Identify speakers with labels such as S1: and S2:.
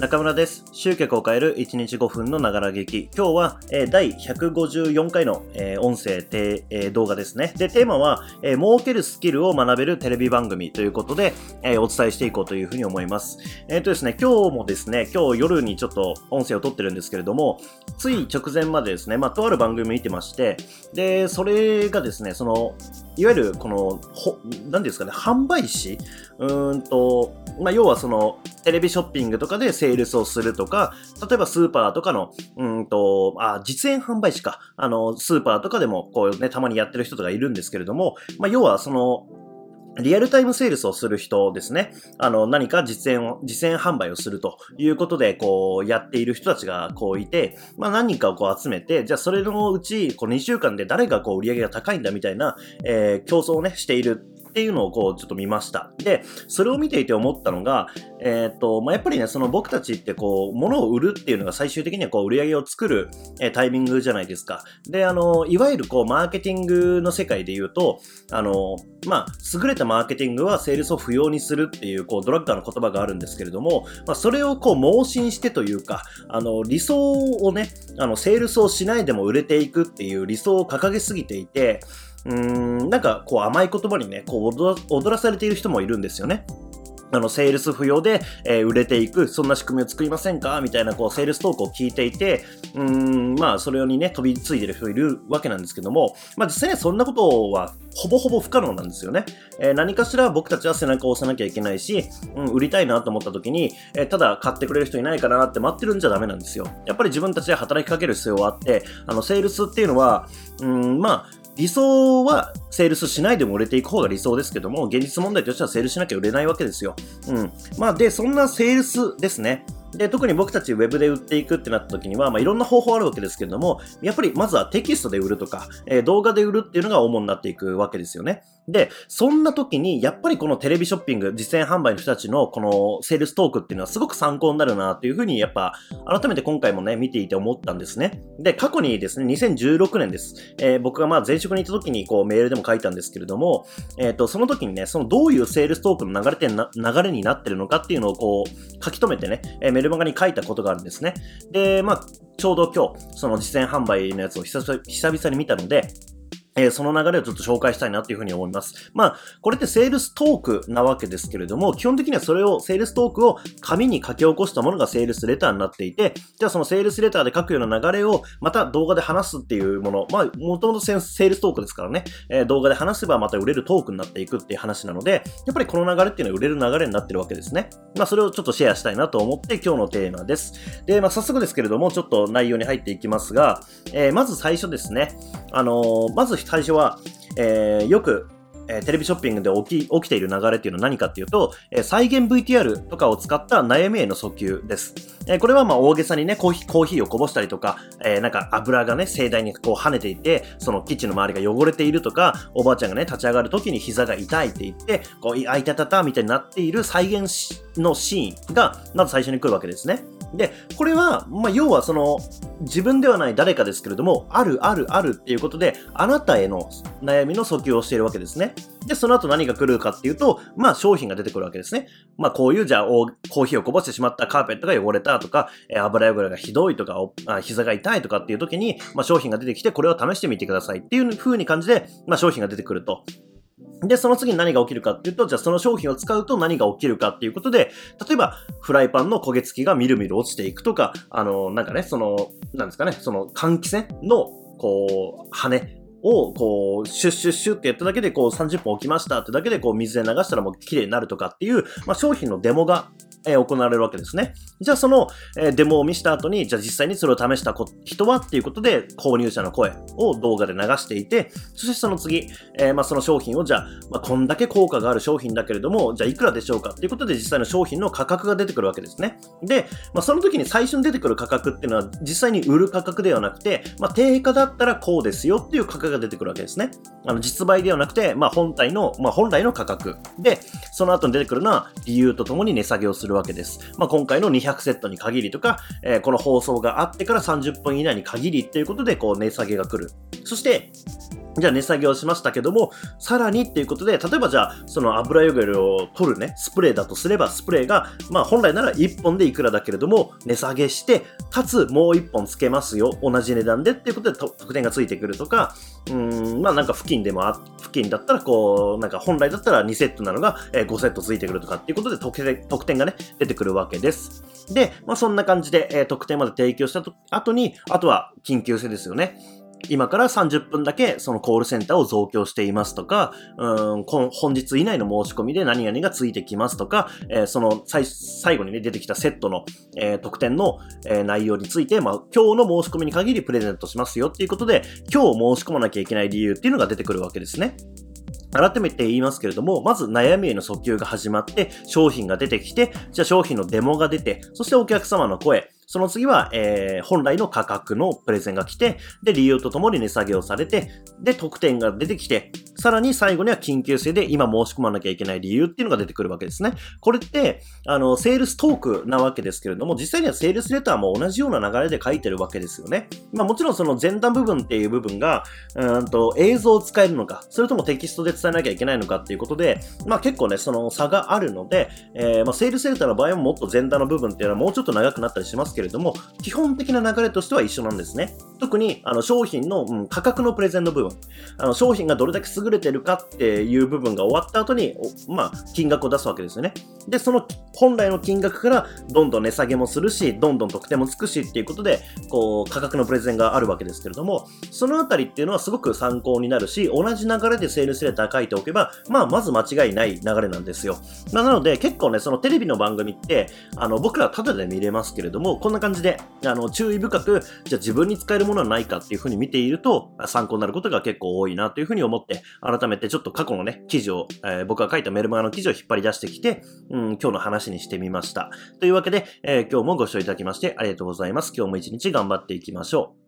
S1: 中村です。集客を変える1日5分のながら劇。今日は、えー第154回の、えー音声、えー動画ですね。で、テーマは、えー儲けるスキルを学べるテレビ番組ということで、えーお伝えしていこうというふうに思います。えっ、とですね、今日もですね、今日夜にちょっと音声を撮ってるんですけれども、つい直前までですね、まあ、とある番組見てまして、で、それがですね、その、いわゆる、この、ほ、なんですかね、販売士？うんと、まあ、要はその、テレビショッピングとかでセールスをするとか、例えばスーパーとかの、うんと、あ、実演販売士か。あの、スーパーとかでも、こうね、たまにやってる人とかいるんですけれども、まあ、要はその、リアルタイムセールスをする人ですね。あの、何か実演を、実演販売をするということで、こう、やっている人たちが、こういて、まあ何人かをこう集めて、じゃあそれのうち、この2週間で誰がこう売り上げが高いんだみたいな、えー競争をね、しているっていうのをこうちょっと見ました。で、それを見ていて思ったのが、えっ、と、まあ、やっぱりね、その僕たちってこう、物を売るっていうのが最終的にはこう、売り上げを作る、えータイミングじゃないですか。で、あの、いわゆるこう、マーケティングの世界で言うと、あの、まあ、優れたマーケティングはセールスを不要にするっていう、こう、ドラッカーの言葉があるんですけれども、まあ、それをこう、盲信してというか、あの、理想をね、あの、セールスをしないでも売れていくっていう理想を掲げすぎていて、うん、なんかこう甘い言葉にね、こう踊らされている人もいるんですよね。あの、セールス不要で、えー売れていく、そんな仕組みを作りませんか？みたいな、こう、セールストークを聞いていて、うん、まあ、それにね、飛びついてる人いるわけなんですけども、まあ、実際にはそんなことは、ほぼほぼ不可能なんですよね。えー何かしら僕たちは背中を押さなきゃいけないし、うん、売りたいなと思った時に、えーただ買ってくれる人いないかなって待ってるんじゃダメなんですよ。やっぱり自分たちで働きかける必要はあって、あの、セールスっていうのは、うん、まあ、理想はセールスしないでも売れていく方が理想ですけども、現実問題としてはセールスしなきゃ売れないわけですよ。うん。まあ、で、そんなセールスですね。で、特に僕たちウェブで売っていくってなった時には、まあ、いろんな方法あるわけですけれども、やっぱりまずはテキストで売るとか、えー動画で売るっていうのが主になっていくわけですよね。で、そんな時に、やっぱりこのテレビショッピング、実践販売の人たちのこのセールストークっていうのはすごく参考になるなっていうふうに、やっぱ、改めて今回もね、見ていて思ったんですね。で、過去にですね、2016年です。えー僕がまあ前職に行った時にこうメールでも書いたんですけれども、えっ、と、その時にね、そのどういうセールストークの流れて流れになってるのかっていうのをこう書き留めてね、えーメルマガに書いたことがあるんですね。で、まあ、ちょうど今日、その実践販売のやつを久々久々に見たので、えーその流れをちょっと紹介したいなというふうに思います。まあ、これってセールストークなわけですけれども、基本的にはそれを、セールストークを紙に書き起こしたものがセールスレターになっていて、じゃあそのセールスレターで書くような流れを、また動画で話すっていうもの、まあ、もともとセールストークですからね、えー動画で話せばまた売れるトークになっていくっていう話なので、やっぱりこの流れっていうのは売れる流れになってるわけですね。まあ、それをちょっとシェアしたいなと思って今日のテーマです。で、まあ、早速ですけれども、ちょっと内容に入っていきますが、えーまず最初ですね、あのーまず最初は、えーよく、えテレビショッピングで起き起きている流れっていうのは何かっていうと、え再現 VTR とかを使った悩みへの訴求です。えこれはまあ大げさにね、コーヒー、コーヒーをこぼしたりとか、えなんか油がね、盛大にこう跳ねていて、そのキッチンの周りが汚れているとか、おばあちゃんがね、立ち上がる時に膝が痛いって言って、こう、あいたたたみたいになっている再現のシーンが、まず最初に来るわけですね。で、これは、まあ、要はその、自分ではない誰かですけれども、あるあるあるっていうことで、あなたへの悩みの訴求をしているわけですね。で、その後何が来るかっていうと、まあ商品が出てくるわけですね。まあこういうじゃあコーヒーをこぼしてしまったカーペットが汚れたとか、え油汚れがひどいとか、あ膝が痛いとかっていう時に、まあ商品が出てきてこれを試してみてくださいっていう風に感じで、まあ商品が出てくると。で、その次に何が起きるかっていうと、じゃあその商品を使うと何が起きるかっていうことで、例えば、フライパンの焦げ付きがみるみる落ちていくとか、あの、なんかね、その、なんですかね、その換気扇の、こう、羽を、こう、シュッシュッシュッってやっただけで、こう、30分置きましたってだけで、こう、水で流したらもう綺麗になるとかっていう、まあ、商品のデモが、えー行われるわけですね。じゃあその、えーデモを見した後に、じゃあ実際にそれを試した人はっていうことで、購入者の声を動画で流していて、そしてその次、えーまあその商品をじゃあ、まあ、こんだけ効果がある商品だけれども、じゃあいくらでしょうかっていうことで実際の商品の価格が出てくるわけですね。で、まあその時に最初に出てくる価格っていうのは実際に売る価格ではなくて、まあ定価だったらこうですよっていう価格が出てくるわけですね。あの実売ではなくて、まあ本体の、まあ本来の価格。で、その後に出てくるのは理由とともに値下げをするわけです。まあ今回の200セットに限りとか、えーこの放送があってから30分以内に限りっていうことで、こう値下げが来る。そして、じゃあ値下げをしましたけども、さらにっていうことで、例えばじゃあ、その油汚れを取るね、スプレーだとすれば、スプレーが、まあ本来なら1本でいくらだけれども、値下げして、かつもう1本つけますよ、同じ値段でっていうことで特典がついてくるとか、うん、まあなんか付近でもあ、付近だったらこう、なんか本来だったら2セットなのが5セットついてくるとかっていうことで特典がね、出てくるわけです。で、まあそんな感じで、え、特典まで提供した後に、あとは緊急性ですよね。今から30分だけそのコールセンターを増強していますとか、うん、本日以内の申し込みで何々がついてきますとか、えー、その最後にね出てきたセットの、えー、特典の、えー、内容について、まあ、今日の申し込みに限りプレゼントしますよっていうことで、今日申し込まなきゃいけない理由っていうのが出てくるわけですね。改めて言いますけれども、まず悩みへの訴求が始まって、商品が出てきて、じゃあ商品のデモが出て、そしてお客様の声、その次は、えー、本来の価格のプレゼンが来て、で、理由とともに値下げをされて、で、特典が出てきて、さらに最後には緊急性で今申し込まなきゃいけない理由っていうのが出てくるわけですね。これって、あの、セールストークなわけですけれども、実際にはセールスレターも同じような流れで書いてるわけですよね。まあもちろんその前段部分っていう部分が、うんと映像を使えるのか、それともテキストで伝えなきゃいけないのかっていうことで、まあ結構ね、その差があるので、えー、まあセールスレターの場合はもっと前段の部分っていうのはもうちょっと長くなったりしますけどけれども、基本的な流れとしては一緒なんですね。特に、あの、商品の、うん、価格のプレゼンの部分。あの、商品がどれだけ優れてるかっていう部分が終わった後に、まあ、金額を出すわけですよね。で、その本来の金額からどんどん値下げもするし、どんどん得点もつくしっていうことで、こう、価格のプレゼンがあるわけですけれども、そのあたりっていうのはすごく参考になるし、同じ流れでセールスレター書いておけば、まあ、まず間違いない流れなんですよ。まあ、なので、結構ね、そのテレビの番組って、あの、僕らただで見れますけれども、こんな感じで、あの、注意深く、じゃあ自分に使えるものはないかっていうふうに見ていると、参考になることが結構多いなというふうに思って、改めてちょっと過去のね、記事を、えー、僕が書いたメルマガの記事を引っ張り出してきて、うん、今日の話にしてみました。というわけで、えー、今日もご視聴いただきましてありがとうございます。今日も一日頑張っていきましょう。